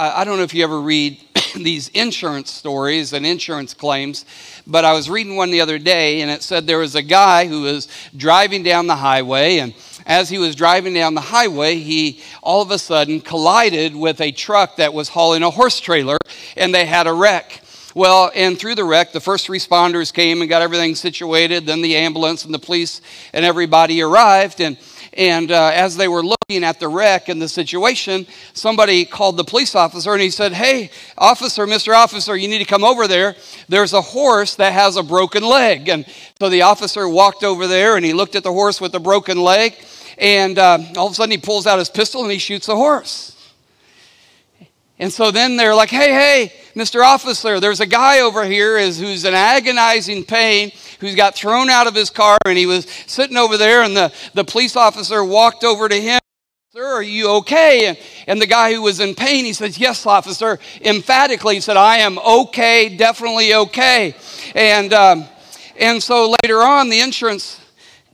I, don't know if you ever read these insurance stories and insurance claims, but I was reading one the other day and it said there was a guy who was driving down the highway and as he was driving down the highway, he all of a sudden collided with a truck that was hauling a horse trailer and they had a wreck. Well, and through the wreck, the first responders came and got everything situated. Then the ambulance and the police and everybody arrived. And, and uh, as they were looking at the wreck and the situation, somebody called the police officer and he said, Hey, officer, Mr. Officer, you need to come over there. There's a horse that has a broken leg. And so the officer walked over there and he looked at the horse with the broken leg. And uh, all of a sudden, he pulls out his pistol and he shoots the horse. And so then they're like, hey, hey, Mr. Officer, there's a guy over here is, who's in agonizing pain, who's got thrown out of his car, and he was sitting over there, and the, the police officer walked over to him. Sir, are you okay? And, and the guy who was in pain, he says, Yes, officer. Emphatically, he said, I am okay, definitely okay. And, um, and so later on, the insurance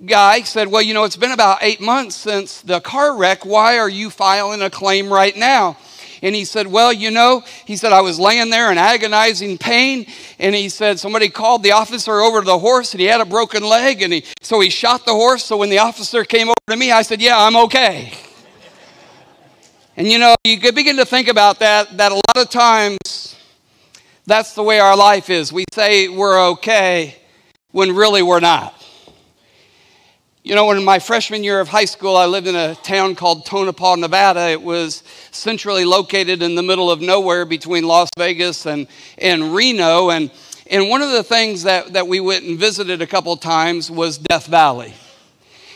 guy said, Well, you know, it's been about eight months since the car wreck. Why are you filing a claim right now? And he said, Well, you know, he said, I was laying there in agonizing pain. And he said, Somebody called the officer over to the horse and he had a broken leg. And he, so he shot the horse. So when the officer came over to me, I said, Yeah, I'm okay. and you know, you could begin to think about that, that a lot of times that's the way our life is. We say we're okay when really we're not. You know, when in my freshman year of high school, I lived in a town called Tonopah, Nevada. It was centrally located in the middle of nowhere between Las Vegas and, and Reno. And, and one of the things that, that we went and visited a couple times was Death Valley.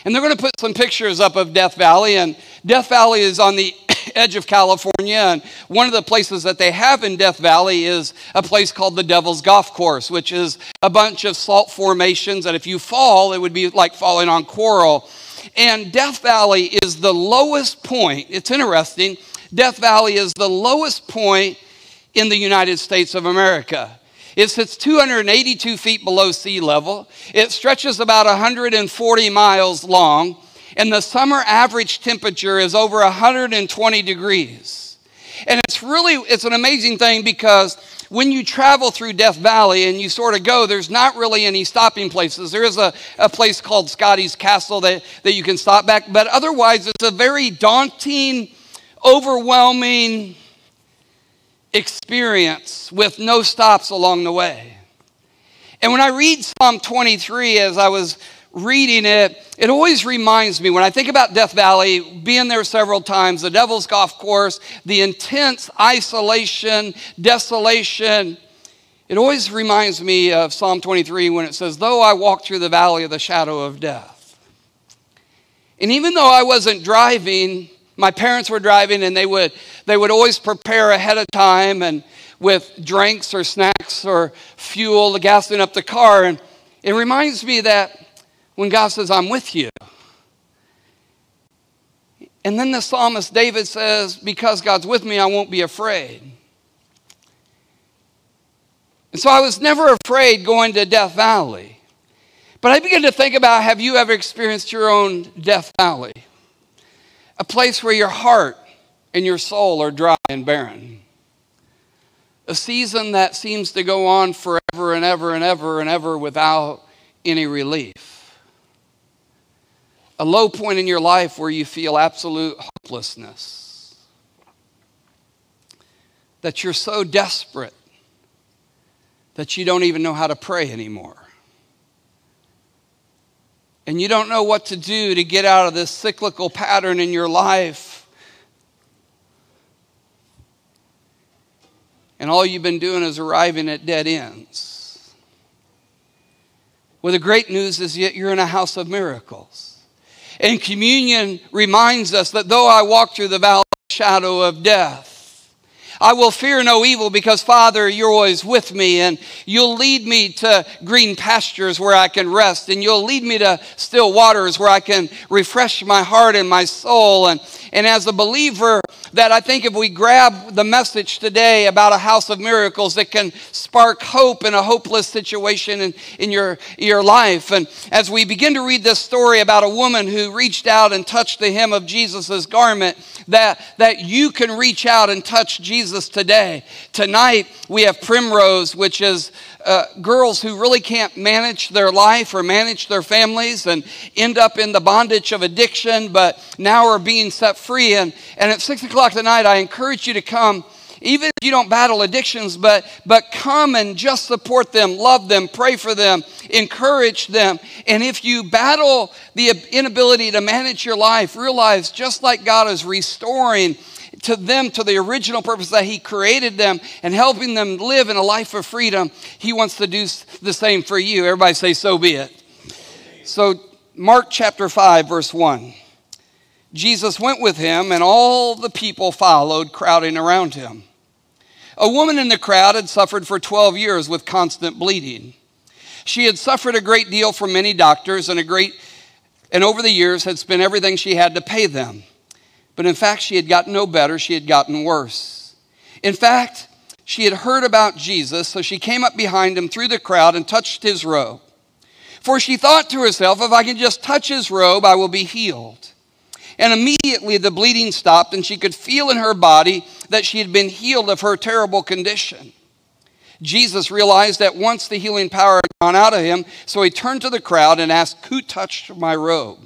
And they're going to put some pictures up of Death Valley. And Death Valley is on the edge of California. And one of the places that they have in Death Valley is a place called the Devil's Golf Course, which is a bunch of salt formations. And if you fall, it would be like falling on coral. And Death Valley is the lowest point. It's interesting. Death Valley is the lowest point in the United States of America. It sits 282 feet below sea level. It stretches about 140 miles long and the summer average temperature is over 120 degrees. And it's really, it's an amazing thing because when you travel through Death Valley and you sort of go, there's not really any stopping places. There is a, a place called Scotty's Castle that, that you can stop back, but otherwise it's a very daunting, overwhelming experience with no stops along the way. And when I read Psalm 23 as I was reading it, it always reminds me when I think about Death Valley, being there several times, the Devil's Golf Course, the intense isolation, desolation. It always reminds me of Psalm 23 when it says, Though I walk through the valley of the shadow of death. And even though I wasn't driving, my parents were driving and they would, they would always prepare ahead of time and with drinks or snacks or fuel, gassing up the car. And it reminds me that when God says, I'm with you. And then the psalmist David says, Because God's with me, I won't be afraid. And so I was never afraid going to Death Valley. But I began to think about have you ever experienced your own Death Valley? A place where your heart and your soul are dry and barren. A season that seems to go on forever and ever and ever and ever without any relief a low point in your life where you feel absolute hopelessness. That you're so desperate that you don't even know how to pray anymore. And you don't know what to do to get out of this cyclical pattern in your life. And all you've been doing is arriving at dead ends. Well, the great news is yet you're in a house of miracles. And communion reminds us that though I walk through the valley of the shadow of death, I will fear no evil because, Father, you're always with me, and you'll lead me to green pastures where I can rest, and you'll lead me to still waters where I can refresh my heart and my soul. And, and as a believer, that I think if we grab the message today about a house of miracles, it can spark hope in a hopeless situation in, in your, your life. And as we begin to read this story about a woman who reached out and touched the hem of Jesus' garment, that, that you can reach out and touch Jesus today. Tonight, we have Primrose, which is uh, girls who really can't manage their life or manage their families and end up in the bondage of addiction, but now are being set free. And, and at six o'clock tonight, I encourage you to come even if you don't battle addictions, but, but come and just support them, love them, pray for them, encourage them. And if you battle the inability to manage your life, realize just like God is restoring to them to the original purpose that He created them and helping them live in a life of freedom, He wants to do the same for you. Everybody say, So be it. So, Mark chapter 5, verse 1. Jesus went with him, and all the people followed, crowding around him. A woman in the crowd had suffered for 12 years with constant bleeding. She had suffered a great deal from many doctors and a great and over the years had spent everything she had to pay them. But in fact, she had gotten no better, she had gotten worse. In fact, she had heard about Jesus, so she came up behind him through the crowd and touched his robe. For she thought to herself, if I can just touch his robe, I will be healed. And immediately the bleeding stopped, and she could feel in her body that she had been healed of her terrible condition. Jesus realized that once the healing power had gone out of him, so he turned to the crowd and asked, Who touched my robe?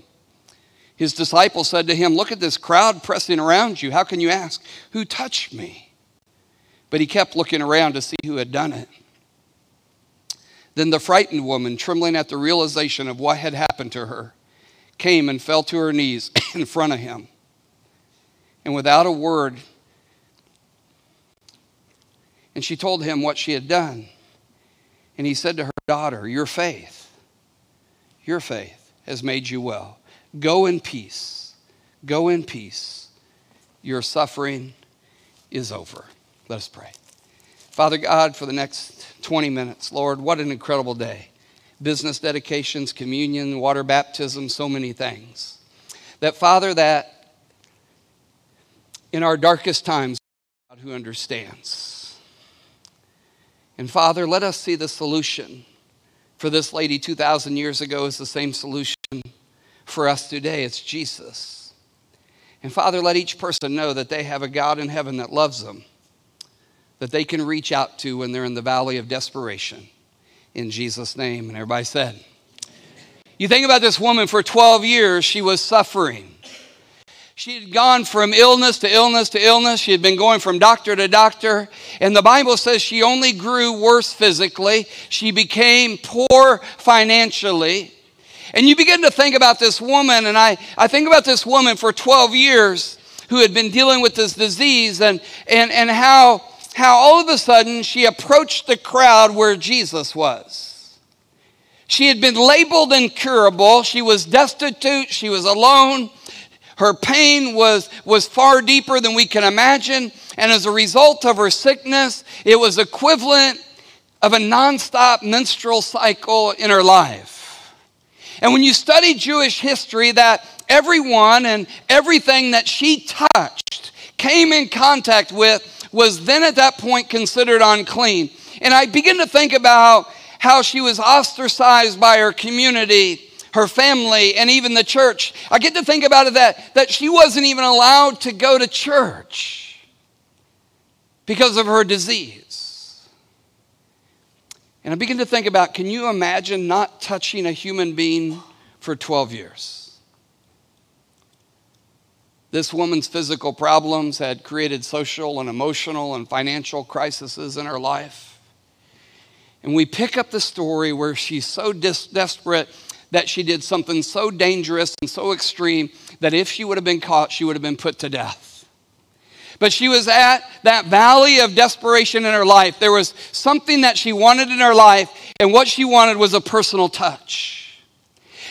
His disciples said to him, Look at this crowd pressing around you. How can you ask, Who touched me? But he kept looking around to see who had done it. Then the frightened woman, trembling at the realization of what had happened to her, came and fell to her knees in front of him. And without a word, and she told him what she had done. And he said to her, Daughter, your faith, your faith has made you well. Go in peace. Go in peace. Your suffering is over. Let us pray. Father God, for the next 20 minutes, Lord, what an incredible day. Business dedications, communion, water baptism, so many things. That, Father, that in our darkest times, God who understands. And Father, let us see the solution for this lady 2,000 years ago is the same solution for us today. It's Jesus. And Father, let each person know that they have a God in heaven that loves them, that they can reach out to when they're in the valley of desperation. In Jesus' name. And everybody said, You think about this woman for 12 years, she was suffering. She had gone from illness to illness to illness. She had been going from doctor to doctor. And the Bible says she only grew worse physically. She became poor financially. And you begin to think about this woman, and I, I think about this woman for 12 years who had been dealing with this disease and, and, and how, how all of a sudden she approached the crowd where Jesus was. She had been labeled incurable. She was destitute. She was alone. Her pain was, was far deeper than we can imagine. And as a result of her sickness, it was equivalent of a nonstop menstrual cycle in her life. And when you study Jewish history, that everyone and everything that she touched, came in contact with, was then at that point considered unclean. And I begin to think about how she was ostracized by her community, her family, and even the church. I get to think about it that, that she wasn't even allowed to go to church because of her disease. And I begin to think about can you imagine not touching a human being for 12 years? This woman's physical problems had created social and emotional and financial crises in her life. And we pick up the story where she's so dis- desperate that she did something so dangerous and so extreme that if she would have been caught, she would have been put to death. But she was at that valley of desperation in her life. There was something that she wanted in her life, and what she wanted was a personal touch.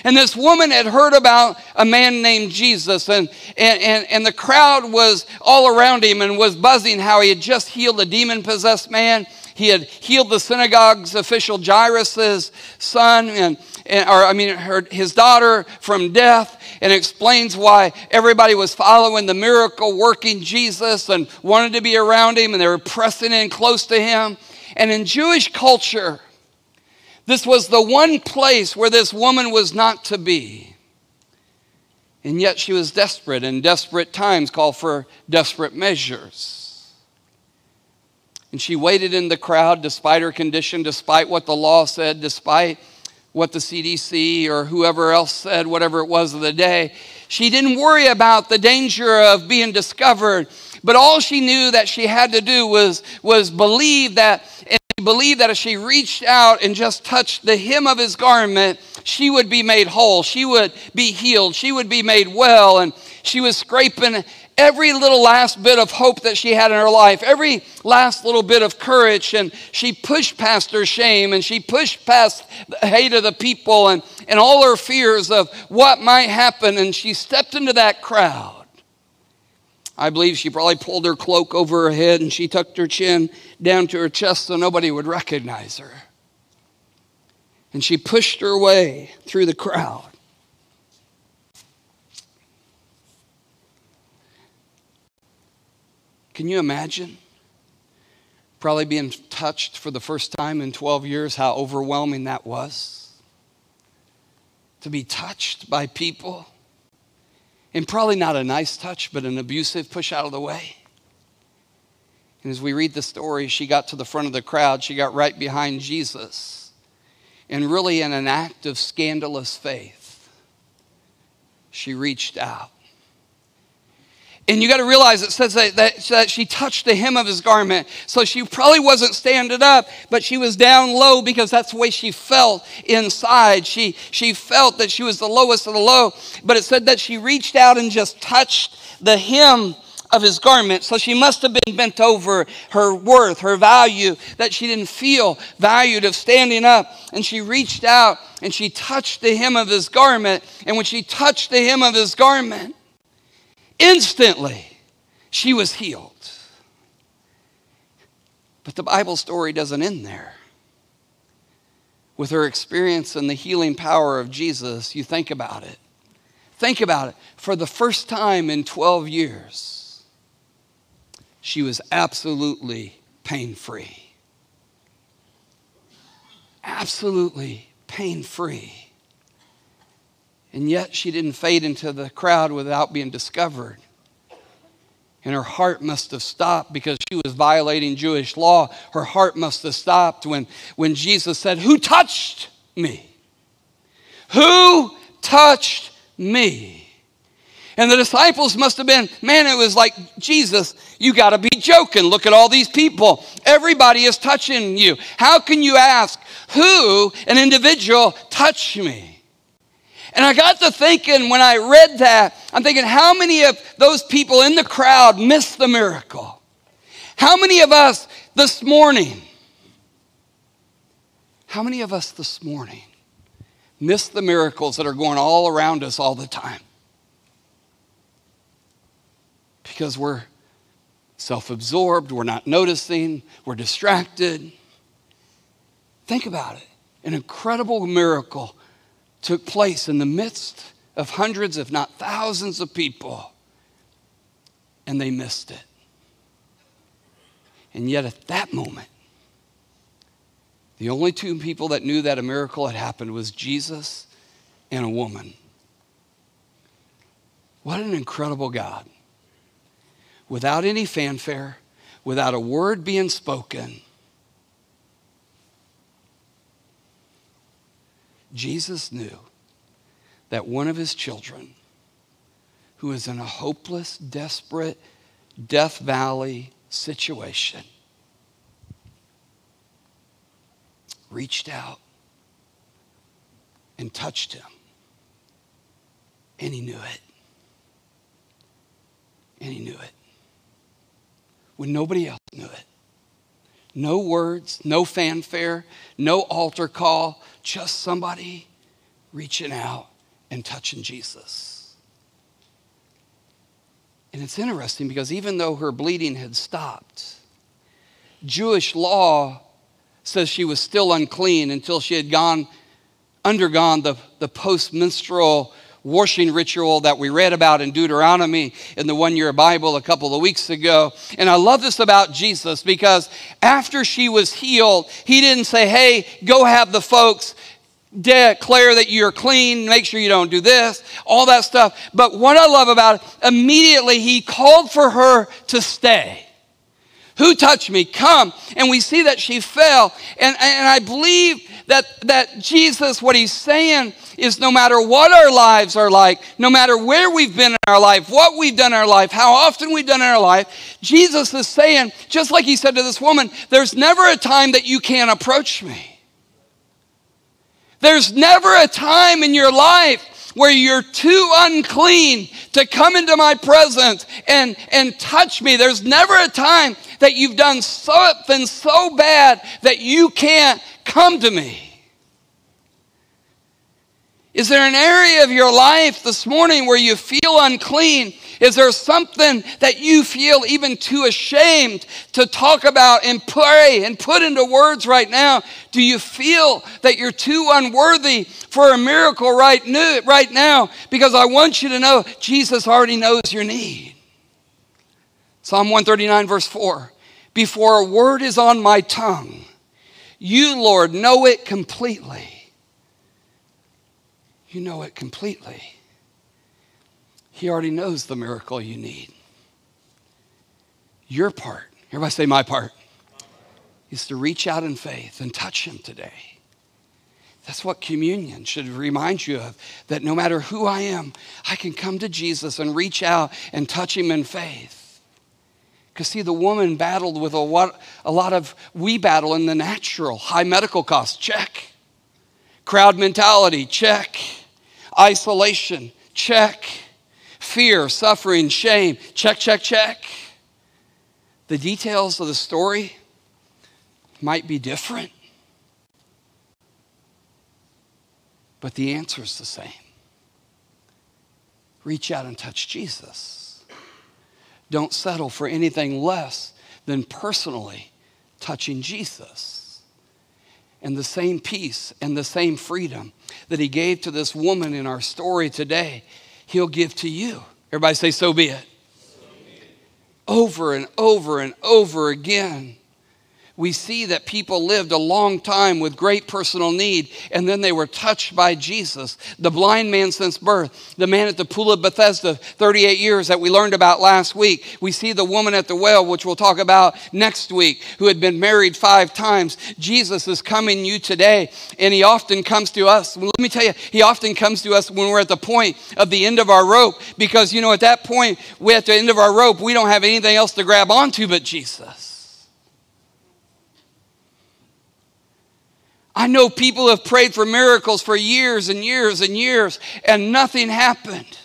And this woman had heard about a man named Jesus, and, and, and, and the crowd was all around him and was buzzing how he had just healed a demon possessed man. He had healed the synagogue's official Jairus' son, and, and, or I mean, her, his daughter from death, and explains why everybody was following the miracle working Jesus and wanted to be around him, and they were pressing in close to him. And in Jewish culture, this was the one place where this woman was not to be. And yet she was desperate, and desperate times call for desperate measures. And she waited in the crowd despite her condition, despite what the law said, despite what the CDC or whoever else said, whatever it was of the day. She didn't worry about the danger of being discovered, but all she knew that she had to do was, was believe that believed that if she reached out and just touched the hem of his garment, she would be made whole. She would be healed. She would be made well. And she was scraping every little last bit of hope that she had in her life, every last little bit of courage. And she pushed past her shame and she pushed past the hate of the people and, and all her fears of what might happen. And she stepped into that crowd. I believe she probably pulled her cloak over her head and she tucked her chin down to her chest so nobody would recognize her. And she pushed her way through the crowd. Can you imagine? Probably being touched for the first time in 12 years, how overwhelming that was. To be touched by people and probably not a nice touch, but an abusive push out of the way. And as we read the story, she got to the front of the crowd. She got right behind Jesus. And really, in an act of scandalous faith, she reached out and you got to realize it says that, that, that, she touched the hem of his garment. So she probably wasn't standing up, but she was down low because that's the way she felt inside. She, she felt that she was the lowest of the low. But it said that she reached out and just touched the hem of his garment. So she must have been bent over her worth, her value, that she didn't feel valued of standing up. And she reached out and she touched the hem of his garment. And when she touched the hem of his garment, Instantly, she was healed. But the Bible story doesn't end there. With her experience and the healing power of Jesus, you think about it. Think about it. For the first time in 12 years, she was absolutely pain free. Absolutely pain free. And yet she didn't fade into the crowd without being discovered. And her heart must have stopped because she was violating Jewish law. Her heart must have stopped when, when Jesus said, Who touched me? Who touched me? And the disciples must have been, man, it was like, Jesus, you got to be joking. Look at all these people. Everybody is touching you. How can you ask, who, an individual, touched me? And I got to thinking when I read that, I'm thinking, how many of those people in the crowd missed the miracle? How many of us this morning, how many of us this morning miss the miracles that are going all around us all the time? Because we're self absorbed, we're not noticing, we're distracted. Think about it an incredible miracle took place in the midst of hundreds, if not thousands, of people, and they missed it. And yet, at that moment, the only two people that knew that a miracle had happened was Jesus and a woman. What an incredible God. Without any fanfare, without a word being spoken, Jesus knew that one of his children, who is in a hopeless, desperate, Death Valley situation, reached out and touched him. And he knew it. And he knew it. When nobody else knew it. No words, no fanfare, no altar call, just somebody reaching out and touching Jesus. And it's interesting because even though her bleeding had stopped, Jewish law says she was still unclean until she had gone undergone the, the post menstrual washing ritual that we read about in Deuteronomy in the one year Bible a couple of weeks ago. And I love this about Jesus because after she was healed, he didn't say, Hey, go have the folks declare that you're clean, make sure you don't do this, all that stuff. But what I love about it, immediately he called for her to stay. Who touched me? Come. And we see that she fell. And, and I believe that, that Jesus, what he's saying is no matter what our lives are like, no matter where we've been in our life, what we've done in our life, how often we've done in our life, Jesus is saying, just like he said to this woman, there's never a time that you can't approach me. There's never a time in your life where you're too unclean to come into my presence and, and touch me. There's never a time that you've done something so bad that you can't come to me. Is there an area of your life this morning where you feel unclean? Is there something that you feel even too ashamed to talk about and pray and put into words right now? Do you feel that you're too unworthy for a miracle right, new, right now? Because I want you to know Jesus already knows your need. Psalm 139, verse 4 Before a word is on my tongue, you, Lord, know it completely you know it completely. He already knows the miracle you need. Your part, everybody say my part, is to reach out in faith and touch him today. That's what communion should remind you of that no matter who I am, I can come to Jesus and reach out and touch him in faith. Because, see, the woman battled with a, what, a lot of, we battle in the natural, high medical costs, check. Crowd mentality, check. Isolation, check. Fear, suffering, shame, check, check, check. The details of the story might be different, but the answer is the same. Reach out and touch Jesus. Don't settle for anything less than personally touching Jesus and the same peace and the same freedom that he gave to this woman in our story today, he'll give to you. Everybody say, so be it. So be it. Over and over and over again we see that people lived a long time with great personal need and then they were touched by Jesus. The blind man since birth, the man at the pool of Bethesda, 38 years that we learned about last week. We see the woman at the well, which we'll talk about next week, who had been married five times. Jesus is coming you today, and he often comes to us. Let me tell you, he often comes to us when we're at the point of the end of our rope because, you know, at that point, we're at the end of our rope, we don't have anything else to grab onto but Jesus. I know people have prayed for miracles for years and years and years, and nothing happened.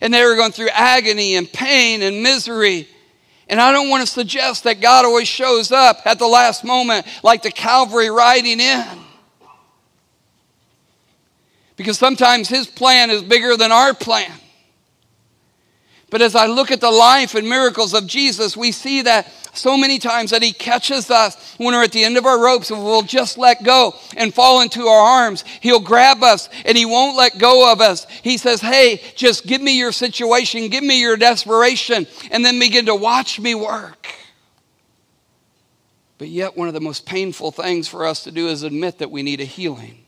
And they were going through agony and pain and misery. And I don't want to suggest that God always shows up at the last moment like the Calvary riding in. Because sometimes His plan is bigger than our plan. But as I look at the life and miracles of Jesus, we see that so many times that He catches us when we're at the end of our ropes and we'll just let go and fall into our arms. He'll grab us and He won't let go of us. He says, Hey, just give me your situation, give me your desperation, and then begin to watch me work. But yet, one of the most painful things for us to do is admit that we need a healing.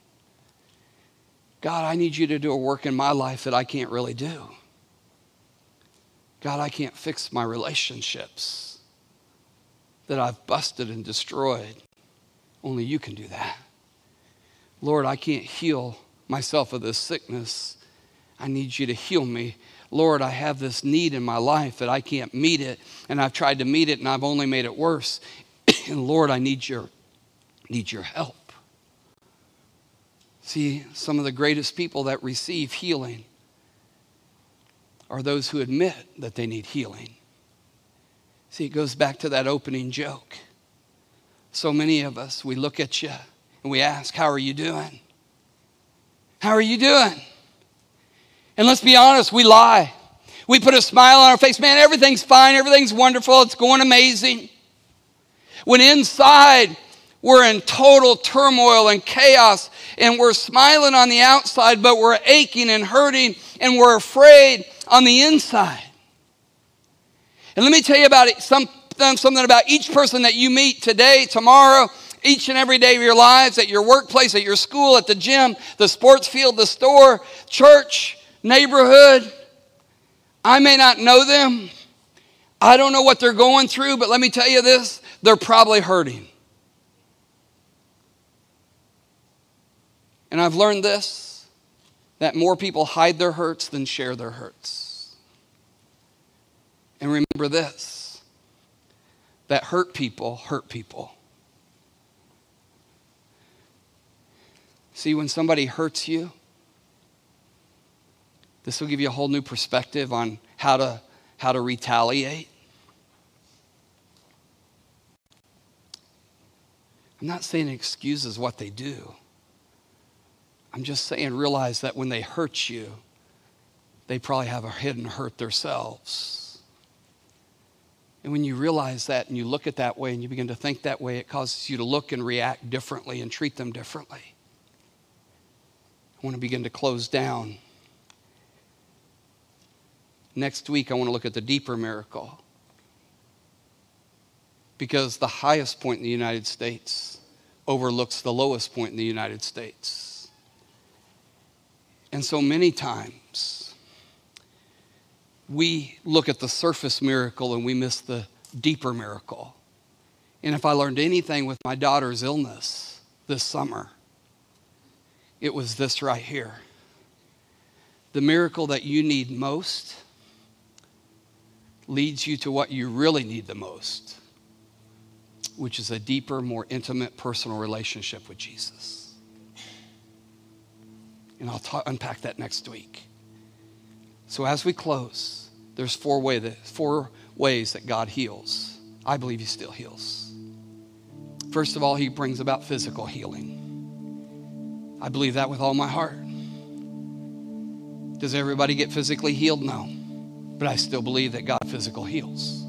God, I need you to do a work in my life that I can't really do. God, I can't fix my relationships that I've busted and destroyed. Only you can do that. Lord, I can't heal myself of this sickness. I need you to heal me. Lord, I have this need in my life that I can't meet it, and I've tried to meet it and I've only made it worse. and Lord, I need your, need your help. See, some of the greatest people that receive healing are those who admit that they need healing. See, it goes back to that opening joke. So many of us, we look at you and we ask, How are you doing? How are you doing? And let's be honest, we lie. We put a smile on our face. Man, everything's fine. Everything's wonderful. It's going amazing. When inside, we're in total turmoil and chaos, and we're smiling on the outside, but we're aching and hurting, and we're afraid on the inside. And let me tell you about it, some, something about each person that you meet today, tomorrow, each and every day of your lives, at your workplace, at your school, at the gym, the sports field, the store, church, neighborhood. I may not know them. I don't know what they're going through, but let me tell you this they're probably hurting. And I've learned this that more people hide their hurts than share their hurts. And remember this that hurt people hurt people. See, when somebody hurts you, this will give you a whole new perspective on how to, how to retaliate. I'm not saying it excuses what they do. I'm just saying realize that when they hurt you, they probably have a hidden hurt themselves. And when you realize that and you look at that way and you begin to think that way, it causes you to look and react differently and treat them differently. I want to begin to close down. Next week, I want to look at the deeper miracle. Because the highest point in the United States overlooks the lowest point in the United States. And so many times, we look at the surface miracle and we miss the deeper miracle. And if I learned anything with my daughter's illness this summer, it was this right here. The miracle that you need most leads you to what you really need the most, which is a deeper, more intimate, personal relationship with Jesus. And I'll ta- unpack that next week. So as we close, there's four, way that, four ways that God heals. I believe He still heals. First of all, He brings about physical healing. I believe that with all my heart. Does everybody get physically healed? No. But I still believe that God physical heals.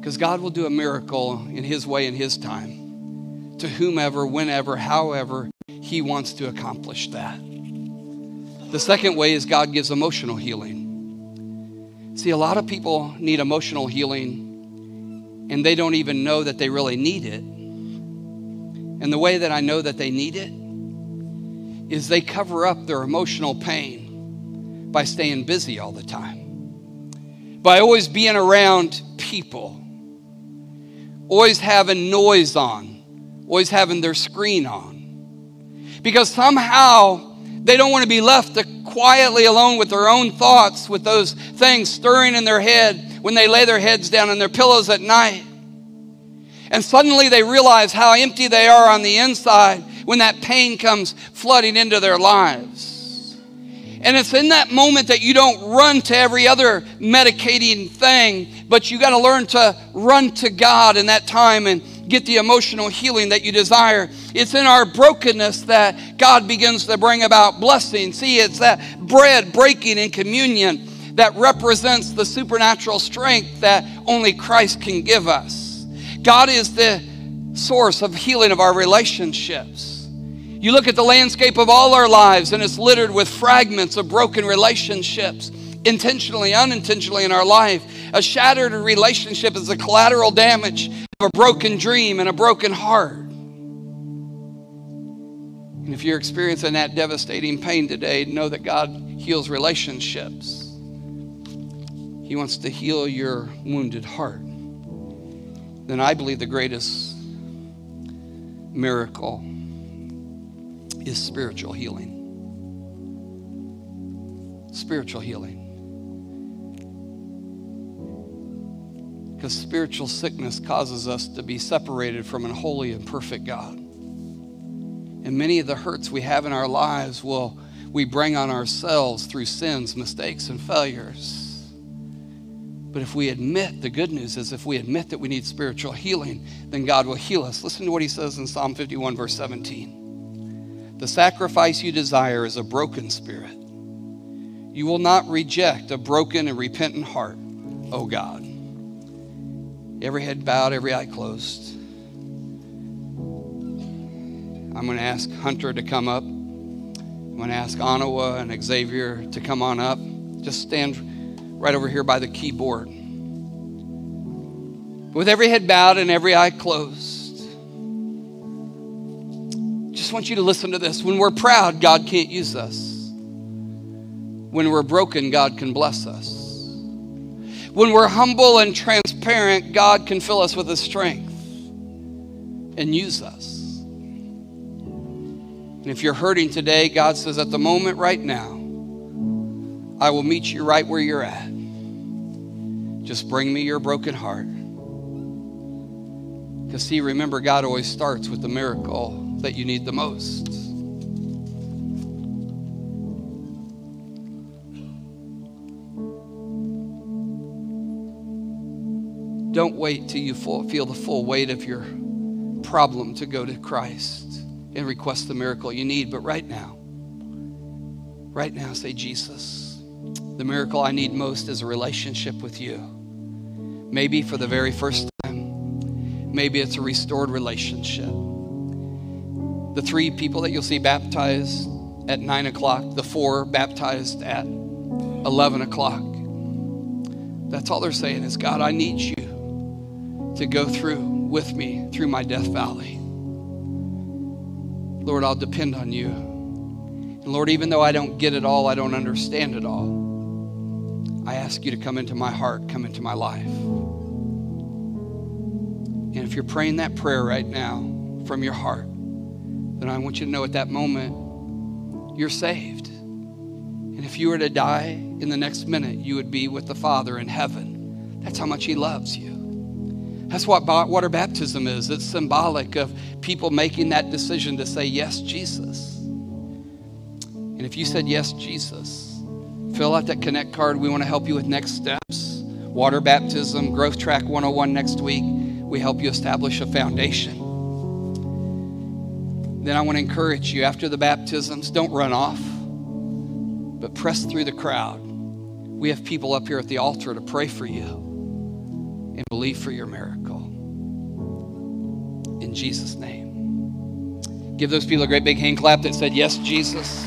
Because God will do a miracle in His way in His time to whomever, whenever, however He wants to accomplish that. The second way is God gives emotional healing. See, a lot of people need emotional healing and they don't even know that they really need it and the way that I know that they need it is they cover up their emotional pain by staying busy all the time, by always being around people, always having noise on, always having their screen on. Because somehow they don't want to be left quietly alone with their own thoughts, with those things stirring in their head when they lay their heads down on their pillows at night. And suddenly they realize how empty they are on the inside when that pain comes flooding into their lives. And it's in that moment that you don't run to every other medicating thing, but you got to learn to run to God in that time and get the emotional healing that you desire. It's in our brokenness that God begins to bring about blessing. See, it's that bread breaking in communion that represents the supernatural strength that only Christ can give us. God is the source of healing of our relationships. You look at the landscape of all our lives, and it's littered with fragments of broken relationships, intentionally, unintentionally in our life. A shattered relationship is the collateral damage of a broken dream and a broken heart. And if you're experiencing that devastating pain today, know that God heals relationships. He wants to heal your wounded heart then I believe the greatest miracle is spiritual healing. Spiritual healing. Because spiritual sickness causes us to be separated from an holy and perfect God. And many of the hurts we have in our lives will we bring on ourselves through sins, mistakes, and failures. But if we admit, the good news is if we admit that we need spiritual healing, then God will heal us. Listen to what he says in Psalm 51, verse 17. The sacrifice you desire is a broken spirit. You will not reject a broken and repentant heart, O God. Every head bowed, every eye closed. I'm going to ask Hunter to come up. I'm going to ask Anawa and Xavier to come on up. Just stand right over here by the keyboard. With every head bowed and every eye closed, just want you to listen to this. When we're proud, God can't use us. When we're broken, God can bless us. When we're humble and transparent, God can fill us with His strength and use us. And if you're hurting today, God says, at the moment right now, I will meet you right where you're at. Just bring me your broken heart. Because, see, remember, God always starts with the miracle that you need the most. Don't wait till you feel the full weight of your problem to go to Christ and request the miracle you need. But right now, right now, say, Jesus, the miracle I need most is a relationship with you. Maybe for the very first time, maybe it's a restored relationship. The three people that you'll see baptized at 9 o'clock, the four baptized at 11 o'clock. That's all they're saying is, God, I need you to go through with me through my death valley. Lord, I'll depend on you. And Lord, even though I don't get it all, I don't understand it all, I ask you to come into my heart, come into my life. And if you're praying that prayer right now from your heart, then I want you to know at that moment, you're saved. And if you were to die in the next minute, you would be with the Father in heaven. That's how much He loves you. That's what water baptism is. It's symbolic of people making that decision to say, Yes, Jesus. And if you said, Yes, Jesus, fill out that Connect card. We want to help you with next steps. Water baptism, Growth Track 101 next week. We help you establish a foundation. Then I want to encourage you after the baptisms, don't run off, but press through the crowd. We have people up here at the altar to pray for you and believe for your miracle. In Jesus' name. Give those people a great big hand clap that said, Yes, Jesus.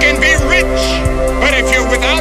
can be rich, but if you're without